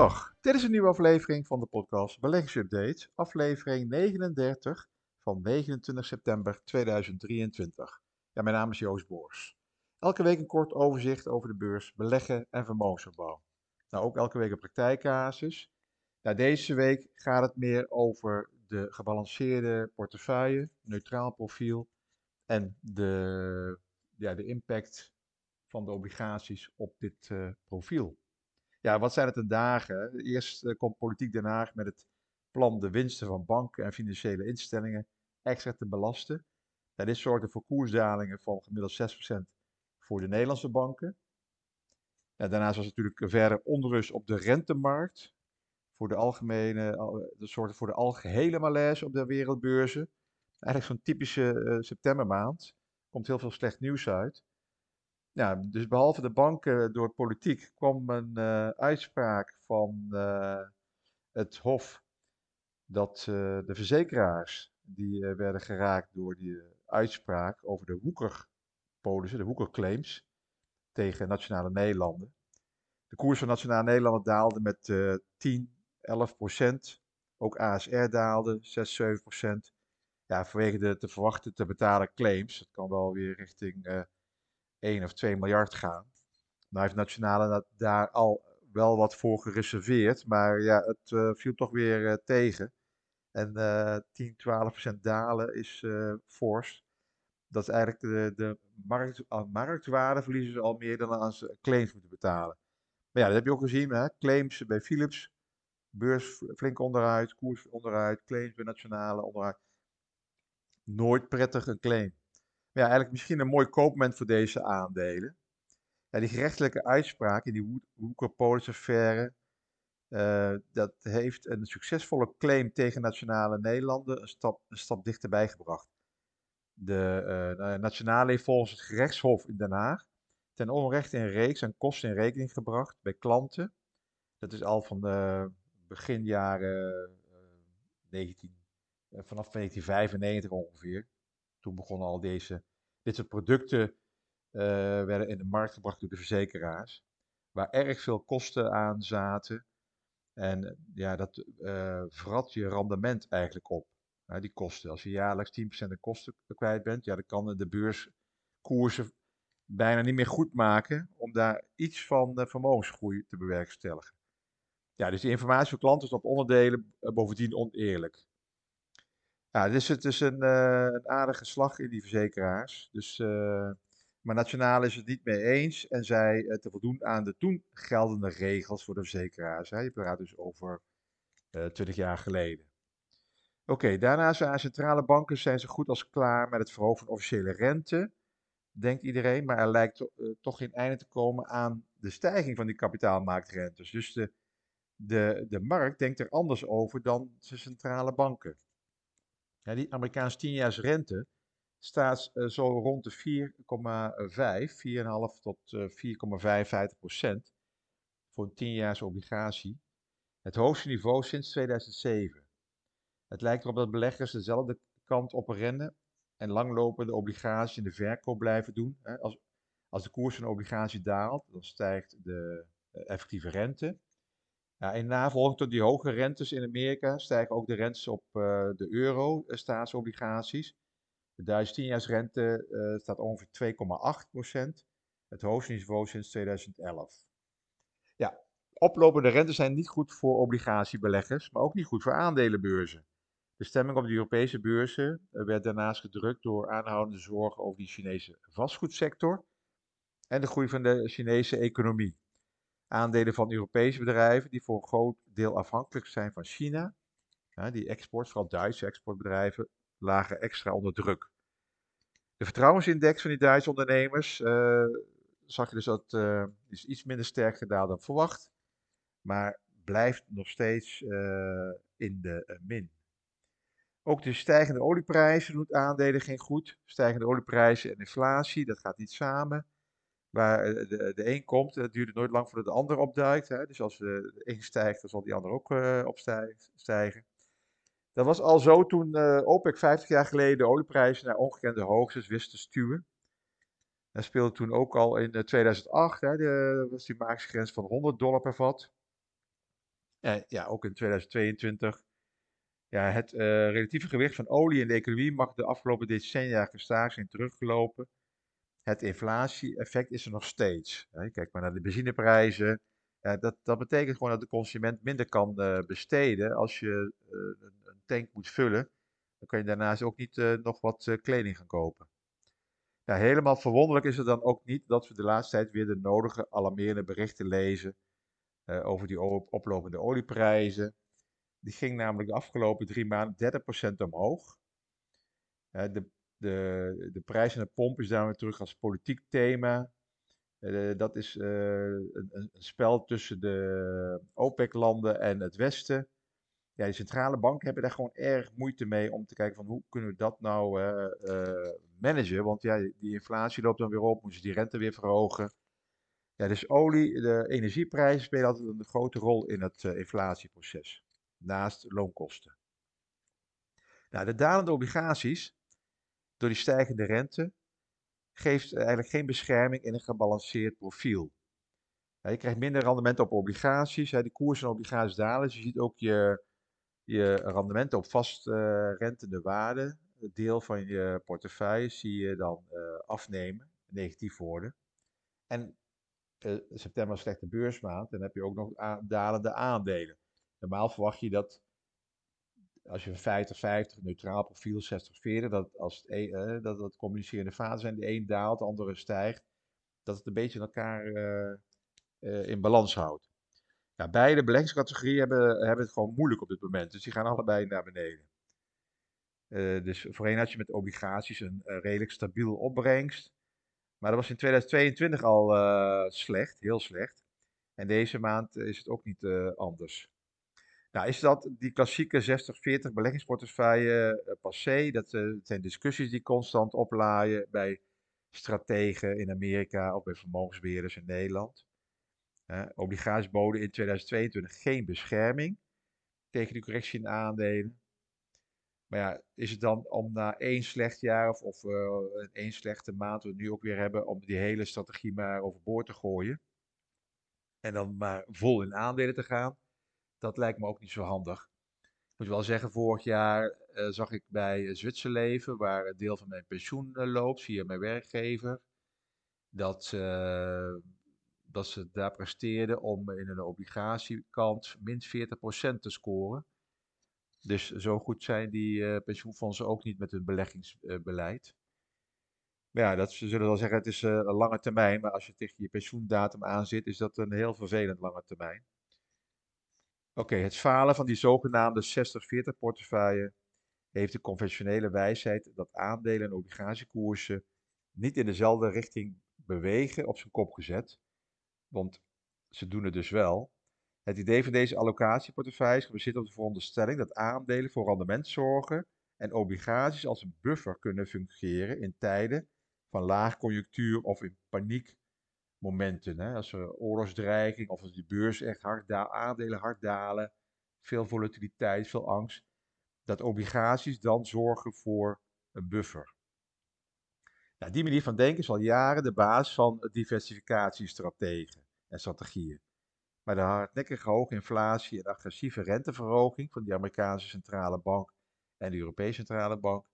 Dag, dit is een nieuwe aflevering van de podcast Beleggingsupdate, aflevering 39 van 29 september 2023. Ja, mijn naam is Joost Boors. Elke week een kort overzicht over de beurs, beleggen en vermogensopbouw. Nou, ook elke week een praktijkcasus. Nou, deze week gaat het meer over de gebalanceerde portefeuille, neutraal profiel en de, ja, de impact van de obligaties op dit uh, profiel. Ja, wat zijn het de dagen? Eerst uh, komt Politiek Den Haag met het plan de winsten van banken en financiële instellingen extra te belasten. Ja, dit zorgde voor koersdalingen van gemiddeld 6% voor de Nederlandse banken. Ja, daarnaast was natuurlijk verder onrust op de rentemarkt. Voor de algemene, dat zorgde voor de algehele malaise op de wereldbeurzen. Eigenlijk zo'n typische uh, septembermaand. Komt heel veel slecht nieuws uit. Ja, dus behalve de banken door politiek kwam een uh, uitspraak van uh, het Hof dat de verzekeraars die werden geraakt door die uitspraak over de woekerpolissen, de woekerclaims tegen Nationale Nederlanden. De koers van Nationale Nederlanden daalde met 10, 11 procent. Ook ASR daalde 6, 7 procent. Ja, vanwege de te verwachten te betalen claims. Dat kan wel weer richting 1 of 2 miljard gaan. Nou heeft Nationale daar al wel wat voor gereserveerd, maar ja, het uh, viel toch weer uh, tegen. En uh, 10, 12 procent dalen is uh, fors. Dat is eigenlijk de, de markt, marktwaarde verliezen ze al meer dan als ze claims moeten betalen. Maar ja, dat heb je ook gezien, hè? claims bij Philips, beurs flink onderuit, koers onderuit, claims bij Nationale onderuit. Nooit prettig een claim ja, eigenlijk misschien een mooi koopmoment voor deze aandelen. Ja, die gerechtelijke uitspraak in die Woekerpolis-affaire, uh, dat heeft een succesvolle claim tegen nationale Nederlanden een stap, een stap dichterbij gebracht. De uh, nationale heeft volgens het gerechtshof in Den Haag ten onrechte een reeks aan kosten in rekening gebracht bij klanten. Dat is al van de begin jaren uh, 19, vanaf 1995 ongeveer. Toen begonnen al deze, dit soort producten uh, werden in de markt gebracht door de verzekeraars, waar erg veel kosten aan zaten. En ja, dat uh, vrat je rendement eigenlijk op, die kosten. Als je jaarlijks 10% de kosten kwijt bent, ja, dan kan de beurskoersen bijna niet meer goed maken om daar iets van de vermogensgroei te bewerkstelligen. Ja, dus die informatie voor klanten is op onderdelen bovendien oneerlijk. Ja, dus het is een, uh, een aardige slag in die verzekeraars. Dus, uh, maar Nationaal is het niet mee eens en zij te voldoen aan de toen geldende regels voor de verzekeraars. Hè. Je praat dus over 20 jaar geleden. Oké, okay, daarna zijn centrale banken zijn zo goed als klaar met het verhogen van officiële rente, denkt iedereen. Maar er lijkt to toch geen einde te komen aan de stijging van die kapitaalmarktrentes. Dus de, de, de markt denkt er anders over dan de centrale banken. Ja, die Amerikaanse 10 rente staat uh, zo rond de 4,5, 4,5 tot uh, 4,55 procent voor een 10 obligatie. Het hoogste niveau sinds 2007. Het lijkt erop dat beleggers dezelfde kant op rennen en langlopende obligaties in de verkoop blijven doen. Als, als de koers van een obligatie daalt, dan stijgt de uh, effectieve rente. In navolging tot die hoge rentes in Amerika stijgen ook de rentes op uh, de euro-staatsobligaties. De Duitse 10-jaarsrente uh, staat ongeveer 2,8% Het hoogste niveau sinds 2011. Ja, oplopende rentes zijn niet goed voor obligatiebeleggers, maar ook niet goed voor aandelenbeurzen. De stemming op de Europese beurzen werd daarnaast gedrukt door aanhoudende zorgen over die Chinese vastgoedsector en de groei van de Chinese economie aandelen van Europese bedrijven die voor een groot deel afhankelijk zijn van China. Die export, vooral Duitse exportbedrijven, lagen extra onder druk. De vertrouwensindex van die Duitse ondernemers uh, zag je dus dat uh, is iets minder sterk gedaald dan verwacht, maar blijft nog steeds uh, in de min. Ook de stijgende olieprijzen doen aandelen geen goed. Stijgende olieprijzen en inflatie, dat gaat niet samen waar eh, de, een komt, het duurt nooit lang voordat de ander opduikt. Hè? Dus als de, een stijgt, dan zal die ander ook uh, opstijgen. Dat was al zo toen uh, OPEC 50 jaar geleden de olieprijzen naar ongekende hoogtes wist te stuwen. Dat speelde toen ook al in 2008, hè, de, was die magische grens van 100 dollar per vat. En ja, ook in 2022. Ja, het eh, relatieve gewicht van olie in de economie mag de afgelopen decennia gestaag zijn teruggelopen. Het inflatie-effect is er nog steeds. Kijk maar naar de benzineprijzen. dat, dat betekent gewoon dat de consument minder kan eh, besteden als je eh, een, tank moet vullen. Dan kan je daarnaast ook niet nog wat kleding gaan kopen. Nou, helemaal verwonderlijk is het dan ook niet dat we de laatste tijd weer de nodige alarmerende berichten lezen over die oplopende olieprijzen. Die ging namelijk de afgelopen drie maanden 30% omhoog. de, de, de prijs aan de pomp is daar weer terug als politiek thema. Uh, dat is uh, een, een, spel tussen de OPEC-landen en het Westen. Ja, de centrale banken hebben daar gewoon erg moeite mee om te kijken van hoe kunnen we dat nou uh, managen. Want ja, die inflatie loopt dan weer op, moeten ze die rente weer verhogen. Ja, dus olie, de energieprijzen spelen altijd een grote rol in het inflatieproces naast loonkosten. Nou, de dalende obligaties, door die stijgende rente, geeft eigenlijk geen bescherming in een gebalanceerd profiel. je krijgt minder rendement op obligaties, de koers van obligaties dalen, dus je ziet ook je, je rendementen op vast uh, rentende waarde, het deel van je portefeuille, zie je dan uh, afnemen, negatief worden. En uh, september is slechte beursmaand, dan heb je ook nog dalende aandelen. Normaal verwacht je dat als je 50-50, neutraal profiel, 60-40, dat als het, eh, dat communicerende vaten zijn, de een daalt, de andere stijgt, dat het een beetje elkaar uh, uh, in balans houdt. Ja, beide beleggingscategorieën hebben, hebben het gewoon moeilijk op dit moment, dus die gaan allebei naar beneden. Dus voorheen had je met obligaties een redelijk stabiel opbrengst, maar dat was in 2022 al slecht, heel slecht. En deze maand is het ook niet anders. Nou, is dat die klassieke 60-40 beleggingsportefeuille uh, passé? Dat, uh, zijn discussies die constant oplaaien bij strategen in Amerika of bij vermogensbeheerders in Nederland. Uh, obligaties boden in 2022 geen bescherming tegen de correctie in aandelen. Maar ja, is het dan om na één slecht jaar of, of één slechte maand, wat we nu ook weer hebben, om die hele strategie maar overboord te gooien? En dan maar vol in aandelen te gaan? Dat lijkt me ook niet zo handig. Ik moet wel zeggen, vorig jaar uh, zag ik bij Zwitserleven, waar een deel van mijn pensioen uh, loopt via mijn werkgever, dat, dat ze daar presteerden om in een obligatiekant min 40% te scoren. Dus zo goed zijn die pensioenfondsen ook niet met hun beleggingsbeleid. Maar ja, dat, ze zullen wel zeggen, het is een lange termijn, maar als je tegen je pensioendatum aan zit, is dat een heel vervelend lange termijn. Oké, het falen van die zogenaamde 60-40 portefeuille heeft de conventionele wijsheid dat aandelen en obligatiekoersen niet in dezelfde richting bewegen op zijn kop gezet. Want ze doen het dus wel. Het idee van deze allocatieportefeuille is gebaseerd op de veronderstelling dat aandelen voor rendement zorgen en obligaties als een buffer kunnen fungeren in tijden van laagconjunctuur of in paniek momenten. Hè? Als er oorlogsdreiging of als de beurs echt hard aandelen hard dalen, veel volatiliteit, veel angst, dat obligaties dan zorgen voor een buffer. Nou, die manier van denken is al jaren de basis van diversificatiestrategieën en strategieën. Maar de hardnekkige hoge inflatie en agressieve renteverhoging van de Amerikaanse centrale bank en de Europese centrale bank,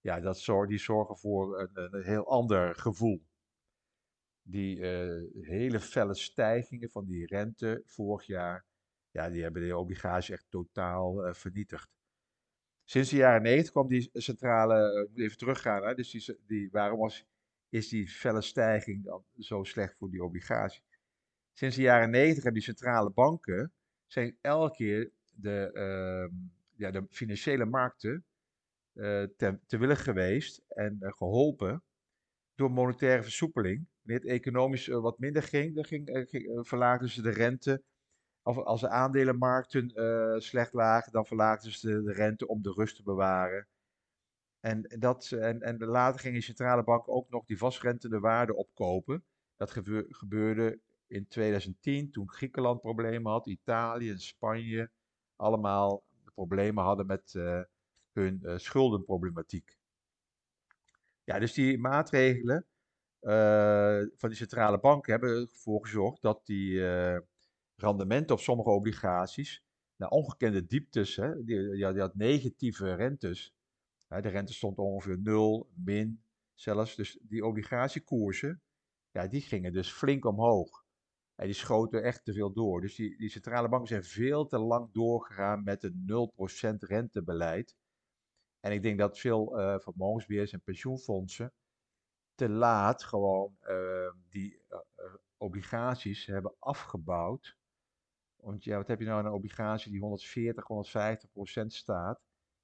ja, dat zorg, die zorgen voor een, een heel ander gevoel die uh, hele felle stijgingen van die rente vorig jaar, ja, die hebben de obligaties echt totaal uh, vernietigd. Sinds de jaren 90 kwam die centrale, uh, moet even teruggaan, hè, dus die, die, waarom was, is die felle stijging dan zo slecht voor die obligatie? Sinds de jaren 90 hebben die centrale banken, zijn elke keer de, ehm, ja, de financiële markten te, te willen geweest en geholpen door monetaire versoepeling wanneer het economisch uh, wat minder ging, dan ging, ging uh, verlaagden ze de rente. Of als de aandelenmarkten slecht lagen, dan verlaagden ze de, rente om de rust te bewaren. En, dat, en, en later gingen centrale banken ook nog die vastrentende waarde opkopen. Dat gebeurde in 2010 toen Griekenland problemen had, Italië en Spanje allemaal problemen hadden met hun schuldenproblematiek. Ja, dus die maatregelen uh, van die centrale banken hebben ervoor gezorgd dat die uh, rendementen op sommige obligaties naar ongekende dieptes. Hè. Die, had negatieve rentes. Hè, de rente stond ongeveer nul, min zelfs. Dus die obligatiekoersen, ja, die gingen dus flink omhoog. En die schoten echt te veel door. Dus die, die centrale banken zijn veel te lang doorgegaan met een 0% rentebeleid. En ik denk dat veel uh, vermogensbeheers en pensioenfondsen te laat gewoon uh, die uh, obligaties hebben afgebouwd. Want ja, wat heb je nou een obligatie die 140, 150 procent staat?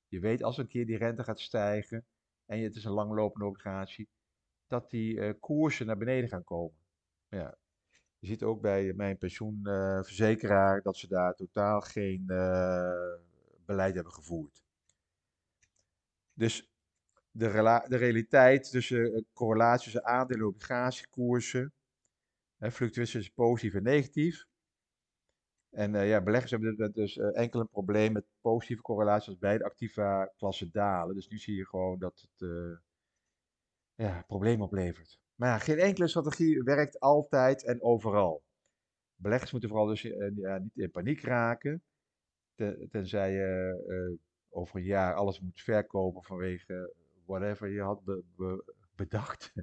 Je weet als een keer die rente gaat stijgen en het is een langlopende obligatie, dat die koersen naar beneden gaan komen. Ja, je ziet ook bij mijn pensioenverzekeraar dat ze daar totaal geen beleid hebben gevoerd. Dus de, de realiteit tussen uh, correlatie tussen aandelen en obligatiekoersen, uh, fluctuaties tussen positief en negatief. En uh, ja, beleggers hebben dus enkel een probleem met positieve correlaties als beide activa klassen dalen. Dus nu zie je gewoon dat het ja, probleem oplevert. Maar ja, geen enkele strategie werkt altijd en overal. Beleggers moeten vooral dus uh, ja, niet in paniek raken. Ten, tenzij je uh, over een jaar alles moet verkopen vanwege whatever je had be, be, bedacht.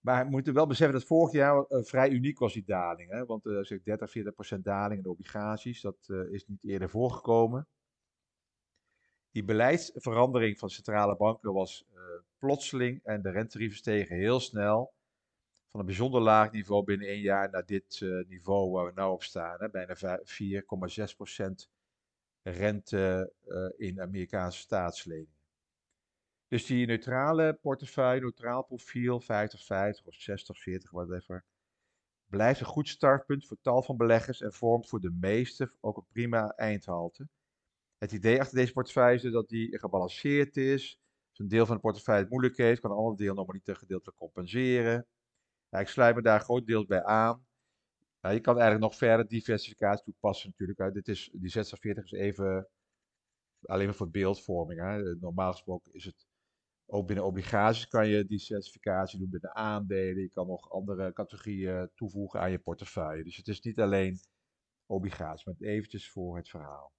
Maar we moeten wel beseffen dat vorig jaar uh, vrij uniek was die daling. Hè? Want uh, 30, 40 procent daling in de obligaties, dat is niet eerder voorgekomen. Die beleidsverandering van centrale banken was plotseling en de rentetarieven stegen heel snel. Van een bijzonder laag niveau binnen één jaar naar dit niveau waar we nu op staan. Hè, bijna 4,6% rente uh, in Amerikaanse staatsleningen. Dus die neutrale portefeuille, neutraal profiel, 50-50 of 60-40, whatever, blijft een goed startpunt voor tal van beleggers en vormt voor de meeste ook een prima eindhalte. Het idee achter deze portefeuille is dat die gebalanceerd is, een deel van de portefeuille het moeilijk heeft, kan een ander deel nog maar niet gedeeltelijk compenseren. Ik sluit me daar grotendeels bij aan. Ja, je kan eigenlijk nog verder diversificatie toepassen natuurlijk. Dit is, die Z40 is even alleen maar voor beeldvorming. Hè. Normaal gesproken is het ook binnen obligaties kan je diversificatie doen binnen aandelen. Je kan nog andere categorieën toevoegen aan je portefeuille. Dus het is niet alleen obligaties, maar eventjes voor het verhaal.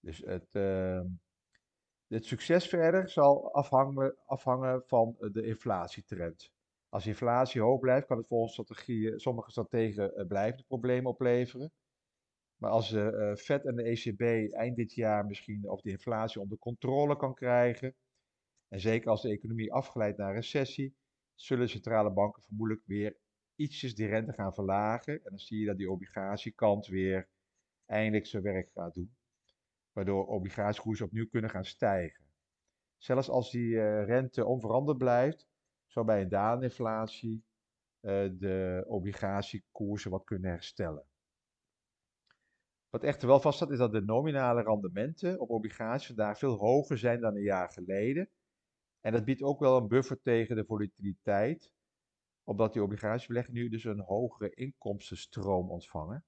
Dus het, uh, succes verder zal afhangen, afhangen van eh, de inflatietrend. Als inflatie hoog blijft, kan het volgens strategieën, sommige strategen uh, blijvende problemen opleveren. Maar als de uh, Fed en de ECB eind dit jaar misschien of de inflatie onder controle kan krijgen, en zeker als de economie afgeleid naar recessie, zullen centrale banken vermoedelijk weer ietsjes die rente gaan verlagen. En dan zie je dat die obligatiekant weer eindelijk zijn werk gaat doen waardoor obligatiekoersen opnieuw kunnen gaan stijgen. Zelfs als die rente onveranderd blijft, zou bij een dalende inflatie uh, de obligatiekoersen wat kunnen herstellen. Wat echter wel vaststaat is dat de nominale rendementen op obligaties vandaag veel hoger zijn dan een jaar geleden. En dat biedt ook wel een buffer tegen de volatiliteit, omdat die obligatiebeleggers nu dus een hogere inkomstenstroom ontvangen.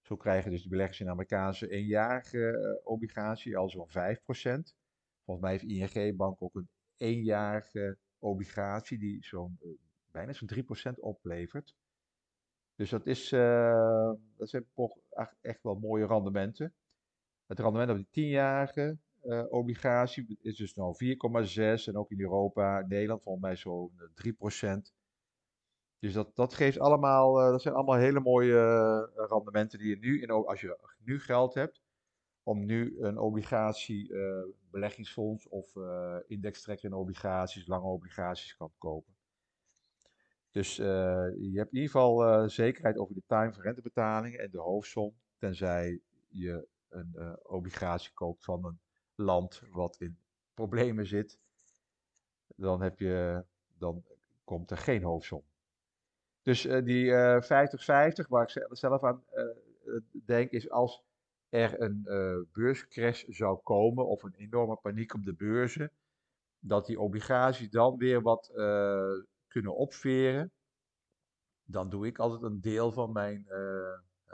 Zo krijgen dus de beleggers in Amerikaanse eenjarige uh, obligatie al zo'n 5%. Volgens mij heeft ING Bank ook een eenjarige obligatie die zo'n uh, bijna zo'n 3% oplevert. Dus dat, is, uh, dat zijn toch echt wel mooie rendementen. Het rendement op die tienjarige uh, obligatie is dus nu 4,6 en ook in Europa, Nederland volgens mij zo'n 3%. Dus dat, dat geeft allemaal, dat zijn allemaal hele mooie rendementen die je nu, in, als je nu geld hebt, om nu een obligatie, uh, beleggingsfonds of indextrekker in obligaties, lange obligaties kan kopen. Dus je hebt in ieder geval zekerheid over de time van rentebetalingen en de hoofdsom, tenzij je een obligatie koopt van een land wat in problemen zit. Dan, heb je, dan komt er geen hoofdsom. Dus uh, die 50-50, uh, waar ik zelf aan uh, denk, is als er een beurscrash zou komen of een enorme paniek op de beurzen, dat die obligaties dan weer wat kunnen opveren. Dan doe ik altijd een deel van mijn,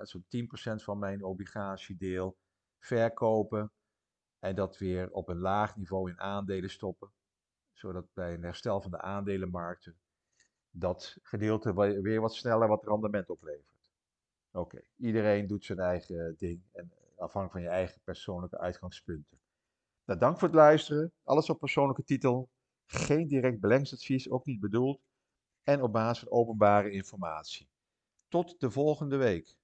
zo'n 10% van mijn obligatiedeel verkopen en dat weer op een laag niveau in aandelen stoppen. Zodat bij een herstel van de aandelenmarkten dat gedeelte weer wat sneller wat rendement oplevert. Oké, iedereen doet zijn eigen ding en afhankelijk van je eigen persoonlijke uitgangspunten. Nou, dank voor het luisteren. Alles op persoonlijke titel. Geen direct beleggingsadvies, ook niet bedoeld. En op basis van openbare informatie. Tot de volgende week.